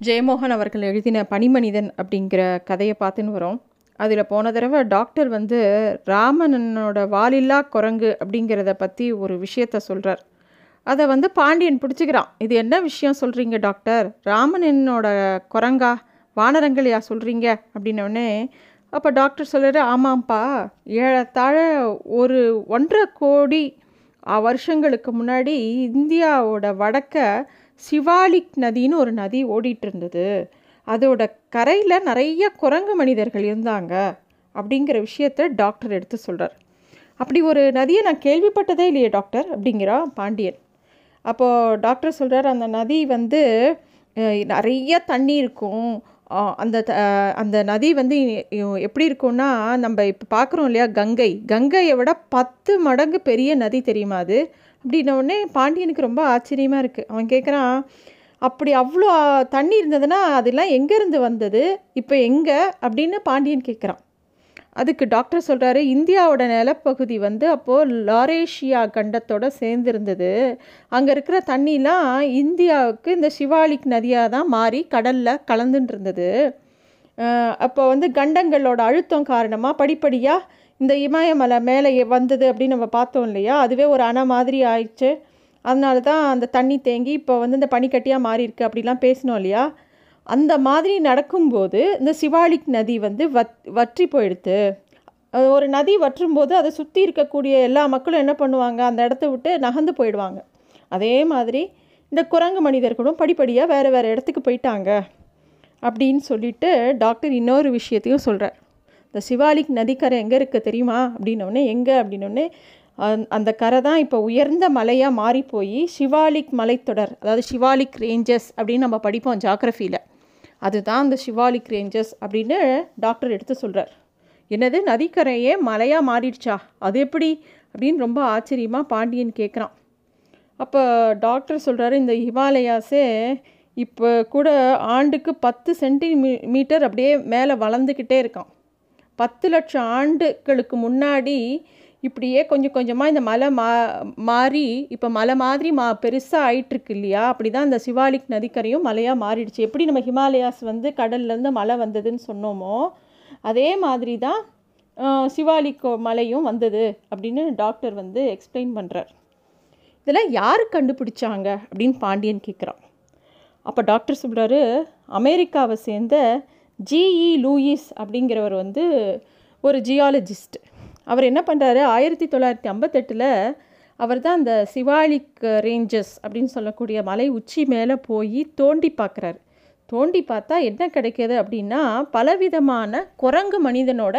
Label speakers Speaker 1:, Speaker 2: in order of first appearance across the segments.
Speaker 1: ஜெயமோகன் அவர்கள் எழுதின பனிமனிதன் அப்படிங்கிற கதையை பார்த்துன்னு வரோம். அதில் போன தடவை டாக்டர் வந்து ராமனனோட வாலில்லா குரங்கு அப்படிங்கிறத பற்றி ஒரு விஷயத்த சொல்கிறார் அதை வந்து பாண்டியன் பிடிச்சிக்கிறான். இது என்ன விஷயம் சொல்கிறீங்க டாக்டர்? ராமனனோட குரங்கா? வானரங்களையா சொல்கிறீங்க அப்படின்னோடனே அப்போ டாக்டர் சொல்கிறாரு ஆமாம்ப்பா ஏழத்தாழ ஒரு ஒன்றரை கோடி வருஷங்களுக்கு முன்னாடி இந்தியாவோட வடக்க சிவாலிக் நதின்னு ஒரு நதி ஓடிட்டு இருந்தது அதோட கரையில் நிறைய குரங்கு மனிதர்கள் இருந்தாங்க அப்படிங்கிற விஷயத்த டாக்டர் எடுத்து சொல்கிறார் அப்படி ஒரு நதியை நான் கேள்விப்பட்டதே இல்லையே டாக்டர் அப்படிங்கிறா பாண்டியன். அப்போது டாக்டர் சொல்கிறார் அந்த நதி வந்து நிறைய தண்ணி இருக்கும். அந்த த- அந்த நதி வந்து எப்படி இருக்கும்னா நம்ம இப்போ பார்க்குறோம் இல்லையா கங்கை. கங்கையை விட பத்து மடங்கு பெரிய நதி தெரியுமா அது? அப்படின்ன பாண்டியனுக்கு ரொம்ப ஆச்சரியமாக இருக்குது அவன் கேட்குறான் அப்படி அவ்வளோ தண்ணி இருந்ததுன்னா அதெல்லாம் எங்கேருந்து வந்தது? இப்போ எங்கே? அப்படின்னு பாண்டியன் கேட்குறான் அதுக்கு டாக்டர் சொல்கிறாரு இந்தியாவோட நிலப்பகுதி வந்து அப்போது லாரேஷியா கண்டத்தோட சேர்ந்துருந்தது. அங்கே இருக்கிற தண்ணிலாம் இந்தியாவுக்கு இந்த சிவாலிக் நதியாக தான் மாறி கடலில் கலந்துட்டு இருந்தது அப்போ வந்து கண்டங்களோட அழுத்தம் காரணமாக படிப்படியாக இந்த இமயமலை மேலே வந்தது அப்படின்னு நம்ம பார்த்தோம் இல்லையா? அதுவே ஒரு அணை மாதிரி ஆயிடுச்சு. அதனால தான் அந்த தண்ணி தேங்கி இப்போ வந்து இந்த பனிக்கட்டியாக மாறிருக்கு அப்படிலாம் பேசினோம் இல்லையா? அந்த மாதிரி நடக்கும்போது இந்த சிவாலிக் நதி வந்து வத் வற்றி போயிடுது ஒரு நதி வற்றும்போது அதை சுற்றி இருக்கக்கூடிய எல்லா மக்களும் என்ன பண்ணுவாங்க? அந்த இடத்த விட்டு நகர்ந்து போயிடுவாங்க. அதே மாதிரி இந்த குரங்கு மனிதர்களும் படிப்படியாக வேறு வேறு இடத்துக்கு போயிட்டாங்க அப்படின்னு சொல்லிட்டு டாக்டர் இன்னொரு விஷயத்தையும் சொல்கிறார் இந்த சிவாலிக் நதிக்கரை எங்கே இருக்குது தெரியுமா? அப்படின்னோடனே எங்கே? அப்படின்னோடனே அந்- அந்த கரை தான் இப்போ உயர்ந்த மலையாக மாறி போய் சிவாலிக் மலைத்தொடர் அதாவது சிவாலிக் ரேஞ்சஸ் அப்படின்னு நம்ம படிப்போம் ஜாகிரஃபியில் அதுதான் அந்த சிவாலிக் ரேஞ்சஸ் அப்படின்னு டாக்டர் எடுத்து சொல்கிறார் என்னது நதிக்கரையே மலையாக மாறிடுச்சா? அது எப்படி? அப்படின்னு ரொம்ப ஆச்சரியமாக பாண்டியன் கேட்குறான் அப்போ டாக்டர் சொல்கிறாரு இந்த ஹிமாலயாஸே இப்போ கூட ஆண்டுக்கு பத்து சென்டிமீ மீட்டர் அப்படியே மேலே வளர்ந்துக்கிட்டே இருக்கான். பத்து லட்சம் ஆண்டுகளுக்கு முன்னாடி இப்படியே கொஞ்சம் கொஞ்சமாக இந்த மலை மா மாறி இப்போ மலை மாதிரி மா பெருசாக ஆயிட்டுருக்கு இல்லையா அப்படி தான் இந்த சிவாலிக் நதிக்கரையும் மலையாக மாறிடுச்சு. எப்படி நம்ம ஹிமாலயாஸ் வந்து கடல்லேருந்து மலை வந்ததுன்னு சொன்னோமோ அதே மாதிரி தான் சிவாலிக் மலையும் வந்தது அப்படின்னு டாக்டர் வந்து எக்ஸ்பிளைன் பண்ணுறார் இதெல்லாம் யார் கண்டுபிடிச்சாங்க அப்படின்னு பாண்டியன் கேட்குறான் அப்போ டாக்டர் சொல்கிறாரு அமெரிக்காவை சேர்ந்த ஜிஇ லூயிஸ் அப்படிங்கிறவர் வந்து ஒரு ஜியாலஜிஸ்ட் அவர் என்ன பண்ணுறாரு ஆயிரத்தி தொள்ளாயிரத்தி ஐம்பத்தெட்டில் அவர் தான் அந்த சிவாலிக் ரேஞ்சஸ் அப்படின்னு சொல்லக்கூடிய மலை உச்சி மேலே போய் தோண்டி பார்க்குறாரு தோண்டி பார்த்தா என்ன கிடைக்கிது அப்படின்னா பலவிதமான குரங்கு மனிதனோட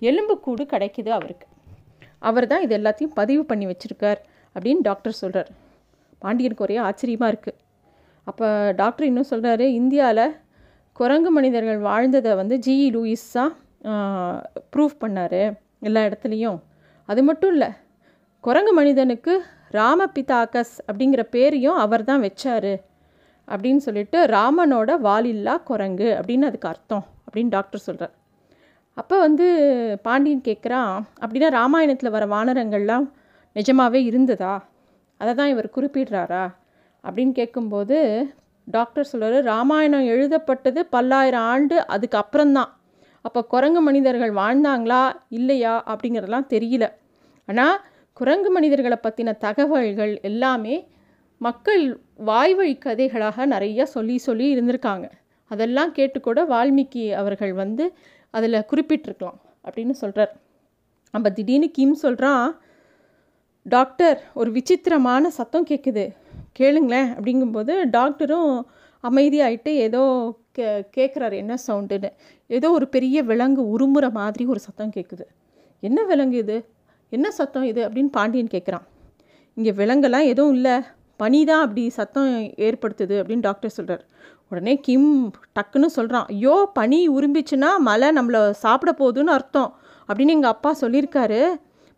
Speaker 1: எலும்புக்கூடு கிடைக்குது அவருக்கு. அவர் தான் இது எல்லாத்தையும் பதிவு பண்ணி வச்சுருக்கார் அப்படின்னு டாக்டர் சொல்கிறார் பாண்டியனுக்கு ஒரே ஆச்சரியமாக இருக்குது அப்போ டாக்டர் இன்னும் சொல்கிறாரு இந்தியாவில் குரங்கு மனிதர்கள் வாழ்ந்ததை வந்து ஜிஇ லூயிஸ் தான் ப்ரூவ் பண்ணார். எல்லா இடத்துலையும். அது மட்டும் இல்லை குரங்கு மனிதனுக்கு ராமபிதாகஸ் அப்படிங்கிற பேரையும் அவர் தான் வச்சார். அப்படின்னு சொல்லிட்டு ராமனோட வாலில்லா குரங்கு அப்படின்னு அதுக்கு அர்த்தம் அப்படின்னு டாக்டர் சொல்கிறார் அப்போ வந்து பாண்டியன் கேட்குறான் அப்படின்னா ராமாயணத்தில் வர வானரங்கள்லாம் நிஜமாகவே இருந்ததா? அதை தான் இவர் குறிப்பிடுறாரா? அப்படின்னு கேட்கும்போது டாக்டர் சொல்கிறார் ராமாயணம் எழுதப்பட்டது பல்லாயிரம் ஆண்டு அதுக்கு அப்புறம்தான். அப்போ குரங்கு மனிதர்கள் வாழ்ந்தாங்களா? இல்லையா? அப்படிங்கிறதெல்லாம் தெரியல. ஆனால் குரங்கு மனிதர்களை பற்றின தகவல்கள் எல்லாமே மக்கள் வாய்வழி கதைகளாக நிறைய சொல்லி சொல்லி இருந்திருக்காங்க. அதெல்லாம் கேட்டு கூட வால்மீகி அவர்கள் வந்து அதில் குறிப்பிட்டிருக்கலாம் அப்படின்னு சொல்கிறார் நம்ம திடீர்னு கிம் சொல்கிறான் டாக்டர் ஒரு விசித்திரமான சத்தம் கேட்குது கேளுங்களேன். அப்படிங்கும்போது டாக்டரும் அமைதியாயிட்டு ஏதோ கே கேட்குறாரு என்ன சவுண்டுன்னு? ஏதோ ஒரு பெரிய விலங்கு உருமுற மாதிரி ஒரு சத்தம் கேட்குது என்ன விலங்கு இது? என்ன சத்தம் இது? அப்படின்னு பாண்டியன் கேட்குறான் இங்கே விலங்கெல்லாம் எதுவும் இல்லை. பனி தான் அப்படி சத்தம் ஏற்படுத்துது அப்படின்னு டாக்டர் சொல்கிறார் உடனே கிம் டக்குன்னு சொல்கிறான் ஐயோ பனி உரும்பிச்சுன்னா மழை நம்மளை சாப்பிட போகுதுன்னு அர்த்தம் அப்படின்னு எங்கள் அப்பா சொல்லியிருக்காரு.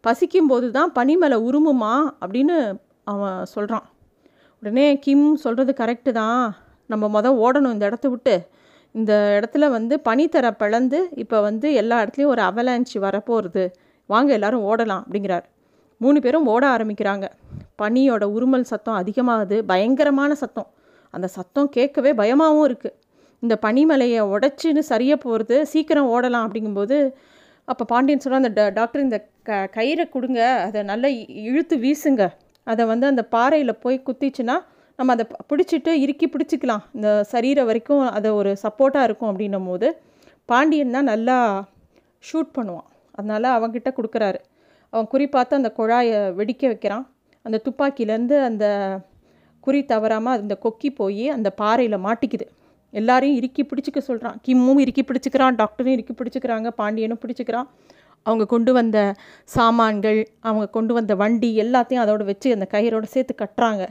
Speaker 1: பசிக்கும் போது தான் பனிமலை உருமுமா? அப்படின்னு அவன் சொல்கிறான் உடனே கிம் சொல்கிறது கரெக்டு தான். நம்ம மொதல் ஓடணும் இந்த இடத்த விட்டு. இந்த இடத்துல வந்து பனித்தர பிளந்து இப்போ வந்து எல்லா இடத்துலையும் ஒரு அவலான்ச்சி வரப்போகிறது வாங்க எல்லாரும் ஓடலாம் அப்படிங்கிறார். மூணு பேரும் ஓட ஆரம்பிக்கிறாங்க. பனியோட உருமல் சத்தம் அதிகமாகுது. பயங்கரமான சத்தம். அந்த சத்தம் கேட்கவே பயமாகவும் இருக்குது இந்த பனிமலையை உடச்சின்னு சரியாக போகிறது சீக்கிரம் ஓடலாம் அப்படிங்கும்போது அப்போ பாண்டியன் சொன்னால் அந்த டாக்டர் இந்த க கயிறை கொடுங்க. அதை நல்லா இழுத்து வீசுங்க. அதை வந்து அந்த பாறையில் போய் குத்திச்சுன்னா நம்ம அதை பிடிச்சிட்டு இறுக்கி பிடிச்சிக்கலாம். இந்த சரீரம் வரைக்கும் அதை ஒரு சப்போர்ட்டாக இருக்கும் அப்படின்னும் போது பாண்டியன் தான் நல்லா ஷூட் பண்ணுவான். அதனால் அவங்கிட்ட கொடுக்குறாரு. அவன் குறி பார்த்து அந்த குழாயை வெடிக்க வைக்கிறான். அந்த துப்பாக்கியிலேருந்து அந்த குறி தவறாமல் அந்த கொக்கி போய் அந்த பாறையில் மாட்டிக்குது. எல்லாரையும் இறுக்கி பிடிச்சிக்க சொல்கிறான் கிம்மும் இறுக்கி பிடிச்சிக்கிறான் டாக்டரும் இறுக்கி பிடிச்சிக்கிறாங்க பாண்டியனும் பிடிச்சிக்கிறான். அவங்க கொண்டு வந்த சாமான்கள் அவங்க கொண்டு வந்த வண்டி எல்லாத்தையும் அதோடு வச்சு அந்த கயிறோடு சேர்த்து கட்டுறாங்க.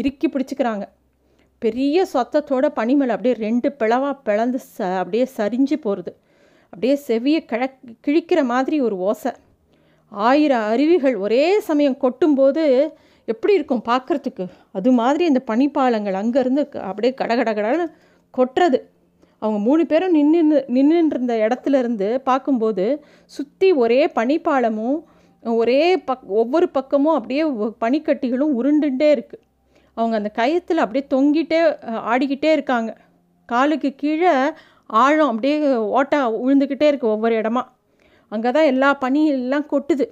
Speaker 1: இறுக்கி பிடிச்சிக்கிறாங்க. பெரிய சொத்தத்தோட பனிமலை அப்படியே ரெண்டு பிளவாக பிளந்து ச அப்படியே சரிஞ்சு போகிறது அப்படியே செவியை கிழ கிழிக்கிற மாதிரி ஒரு ஓசை. ஆயிரம் அருவிகள் ஒரே சமயம் கொட்டும்போது எப்படி இருக்கும் பார்க்குறதுக்கு? அது மாதிரி இந்த பனிப்பாலங்கள் அங்கேருந்து அப்படியே கடகடகடன்னு கொட்டுறது. அவங்க மூணு பேரும் நின்று நின்றுருந்த இடத்துல இருந்து பார்க்கும்போது சுற்றி ஒரே பனிப்பாலமும் ஒரே பக் ஒவ்வொரு பக்கமும் அப்படியே பனிக்கட்டிகளும் உருண்டுண்டே இருக்குது அவங்க அந்த கயத்தில் அப்படியே தொங்கிட்டே ஆடிக்கிட்டே இருக்காங்க. காலுக்கு கீழே ஆழம் அப்படியே ஓட்டா உழுந்துக்கிட்டே இருக்குது ஒவ்வொரு இடமா. அங்கே தான் எல்லா பனியெல்லாம் கொட்டுது.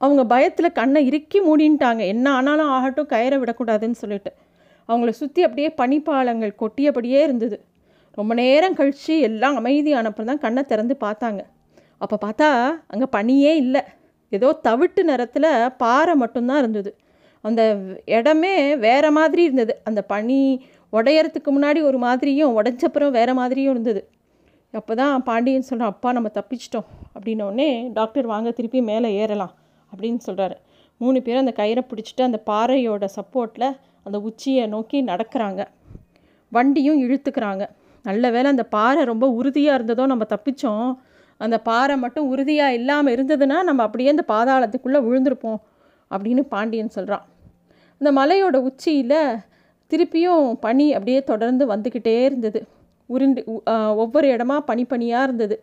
Speaker 1: அவங்க பயத்தில் கண்ணை இறுக்கி மூடின்ட்டாங்க. என்ன ஆனாலும் ஆகட்டும் கயிறை விடக்கூடாதுன்னு சொல்லிட்டு. அவங்கள சுற்றி அப்படியே பனிப்பாலங்கள் கொட்டியபடியே இருந்தது. ரொம்ப நேரம் கழித்து எல்லாம் அமைதியானப்புறம் தான் கண்ணை திறந்து பார்த்தாங்க. அப்போ பார்த்தா அங்கே பனியே இல்லை. ஏதோ தவிட்டு நிறத்தில் பாறை மட்டும்தான் இருந்தது. அந்த இடமே வேறு மாதிரி இருந்தது. அந்த பனி உடையறதுக்கு முன்னாடி ஒரு மாதிரியும் உடஞ்சப்புறம் வேறு மாதிரியும் இருந்தது. அப்போ தான் பாண்டியன் சொல்கிறான் அப்பா நம்ம தப்பிச்சிட்டோம். அப்படின்னோடனே டாக்டர் வாங்க திருப்பி மேலே ஏறலாம். அப்படின்னு சொல்கிறாரு மூணு பேரும் அந்த கயிறை பிடிச்சிட்டு அந்த பாறையோட சப்போர்ட்டில் அந்த உச்சியை நோக்கி நடக்கிறாங்க. வண்டியும் இழுத்துக்கிறாங்க. நல்ல வேலை அந்த பாறை ரொம்ப உறுதியாக இருந்ததோ நம்ம தப்பிச்சோம். அந்த பாறை மட்டும் உறுதியாக இல்லாமல் இருந்ததுன்னா நம்ம அப்படியே அந்த பாதாளத்துக்குள்ளே விழுந்திருப்போம் அப்படின்னு பாண்டியன் சொல்கிறான் இந்த மலையோட உச்சியில் திருப்பியும் பனி அப்படியே தொடர்ந்து வந்துக்கிட்டே இருந்தது. உருண்டு ஒவ்வொரு இடமா பனி பனியாக இருந்தது.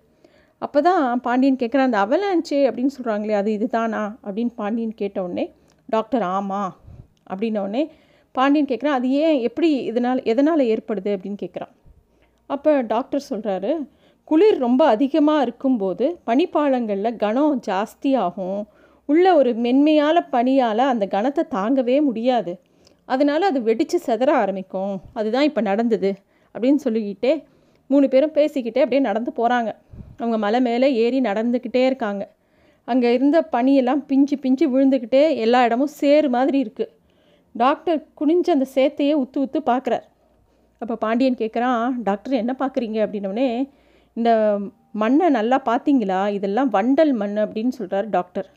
Speaker 1: அப்போ தான் பாண்டியன் கேட்குறான் அந்த அவலான்ச்சே அப்படின்னு சொல்கிறாங்களே அது இதுதானா? அப்படின்னு பாண்டியன் கேட்டவுடனே டாக்டர் ஆமாம் அப்படின்னோடனே பாண்டியன் கேட்குறான் அது ஏன் எப்படி இதனால் எதனால் ஏற்படுது? அப்படின்னு கேட்குறான் அப்போ டாக்டர் சொல்கிறாரு குளிர் ரொம்ப அதிகமாக இருக்கும்போது பனிப்பாலங்களில் கனம் ஜாஸ்தியாகும். உள்ள ஒரு மென்மையால் பனியால் அந்த கனத்தை தாங்கவே முடியாது. அதனால் அது வெடித்து செதற ஆரம்பிக்கும். அதுதான் இப்போ நடந்தது அப்படின்னு சொல்லிக்கிட்டே மூணு பேரும் பேசிக்கிட்டே அப்படியே நடந்து போகிறாங்க அவங்க மலை மேலே ஏறி நடந்துக்கிட்டே இருக்காங்க. அங்கே இருந்த பனியெல்லாம் பிஞ்சு பிஞ்சு விழுந்துக்கிட்டே எல்லா இடமும் சேரு மாதிரி இருக்குது டாக்டர் குனிஞ்சு அந்த சேத்தையே உத்து உத்து பார்க்குறார் அப்போ பாண்டியன் கேட்குறான் டாக்டர் என்ன பார்க்குறீங்க அப்படின்னோடனே இந்த மண்ணை நல்லா பார்த்தீங்களா இதெல்லாம் வண்டல் மண் அப்படின்னு சொல்கிறார் டாக்டர்.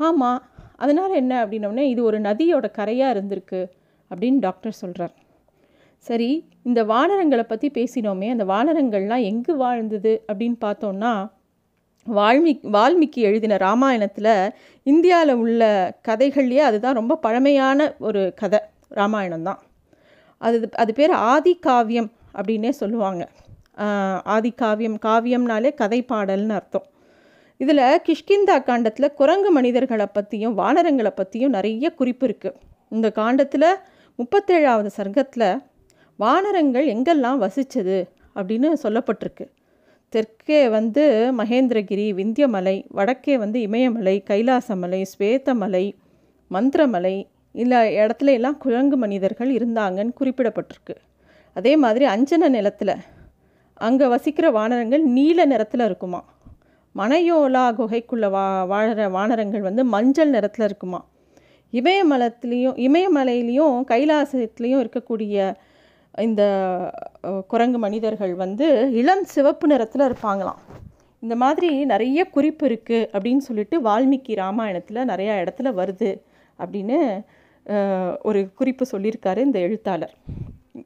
Speaker 1: ஆமாம் அதனால் என்ன அப்படின்னோடனே இது ஒரு நதியோட கரையாக இருந்திருக்கு அப்படின்னு டாக்டர் சொல்கிறார் சரி இந்த வானரங்களை பற்றி பேசினோமே அந்த வானரங்கள்லாம் எங்கு வாழ்ந்தது அப்படின்னு பார்த்தோன்னா வால்மீ வால்மீகி எழுதின ராமாயணத்தில் இந்தியாவில் உள்ள கதைகள்லேயே அதுதான் ரொம்ப பழமையான ஒரு கதை ராமாயணம் தான் அது அது பேர் ஆதி காவியம் அப்படின்னே சொல்லுவாங்க. ஆதி காவியம் காவியம்னாலே கதை பாடல்னு அர்த்தம். இதில் கிஷ்கிந்தா காண்டத்தில் குரங்கு மனிதர்களை பற்றியும் வானரங்களை பற்றியும் நிறைய குறிப்பு இருக்குது இந்த காண்டத்தில் முப்பத்தேழாவது சர்க்கத்தில் வானரங்கள் எங்கெல்லாம் வசித்தது அப்படின்னு சொல்லப்பட்டிருக்கு. தெற்கே வந்து மகேந்திரகிரி விந்தியமலை வடக்கே வந்து இமயமலை கைலாசமலை ஸ்வேதமலை மந்திரமலை இல்லை இடத்துல எல்லாம் குரங்கு மனிதர்கள் இருந்தாங்கன்னு குறிப்பிடப்பட்டிருக்கு. அதே மாதிரி அஞ்சன நிலத்தில் அங்கே வசிக்கிற வானரங்கள் நீல நிறத்தில் இருக்குமா? மனையோலா குகைக்குள்ளே வா வாழற வானரங்கள் வந்து மஞ்சள் நிறத்தில் இருக்குமா? இமயமலத்துலேயும் இமயமலையிலையும் கைலாசத்துலேயும் இருக்கக்கூடிய இந்த குரங்கு மனிதர்கள் வந்து இளம் சிவப்பு நிறத்தில் இருப்பாங்களாம். இந்த மாதிரி நிறைய குறிப்பு இருக்குது அப்படின்னு சொல்லிட்டு வால்மீகி ராமாயணத்தில் நிறையா இடத்துல வருது அப்படின்னு ஒரு குறிப்பு சொல்லியிருக்காரு இந்த எழுத்தாளர்.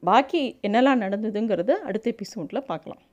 Speaker 1: பாக்கி என்னெல்லாம் நடந்ததுங்கிறத அடுத்த எபிசோடில் பார்க்கலாம்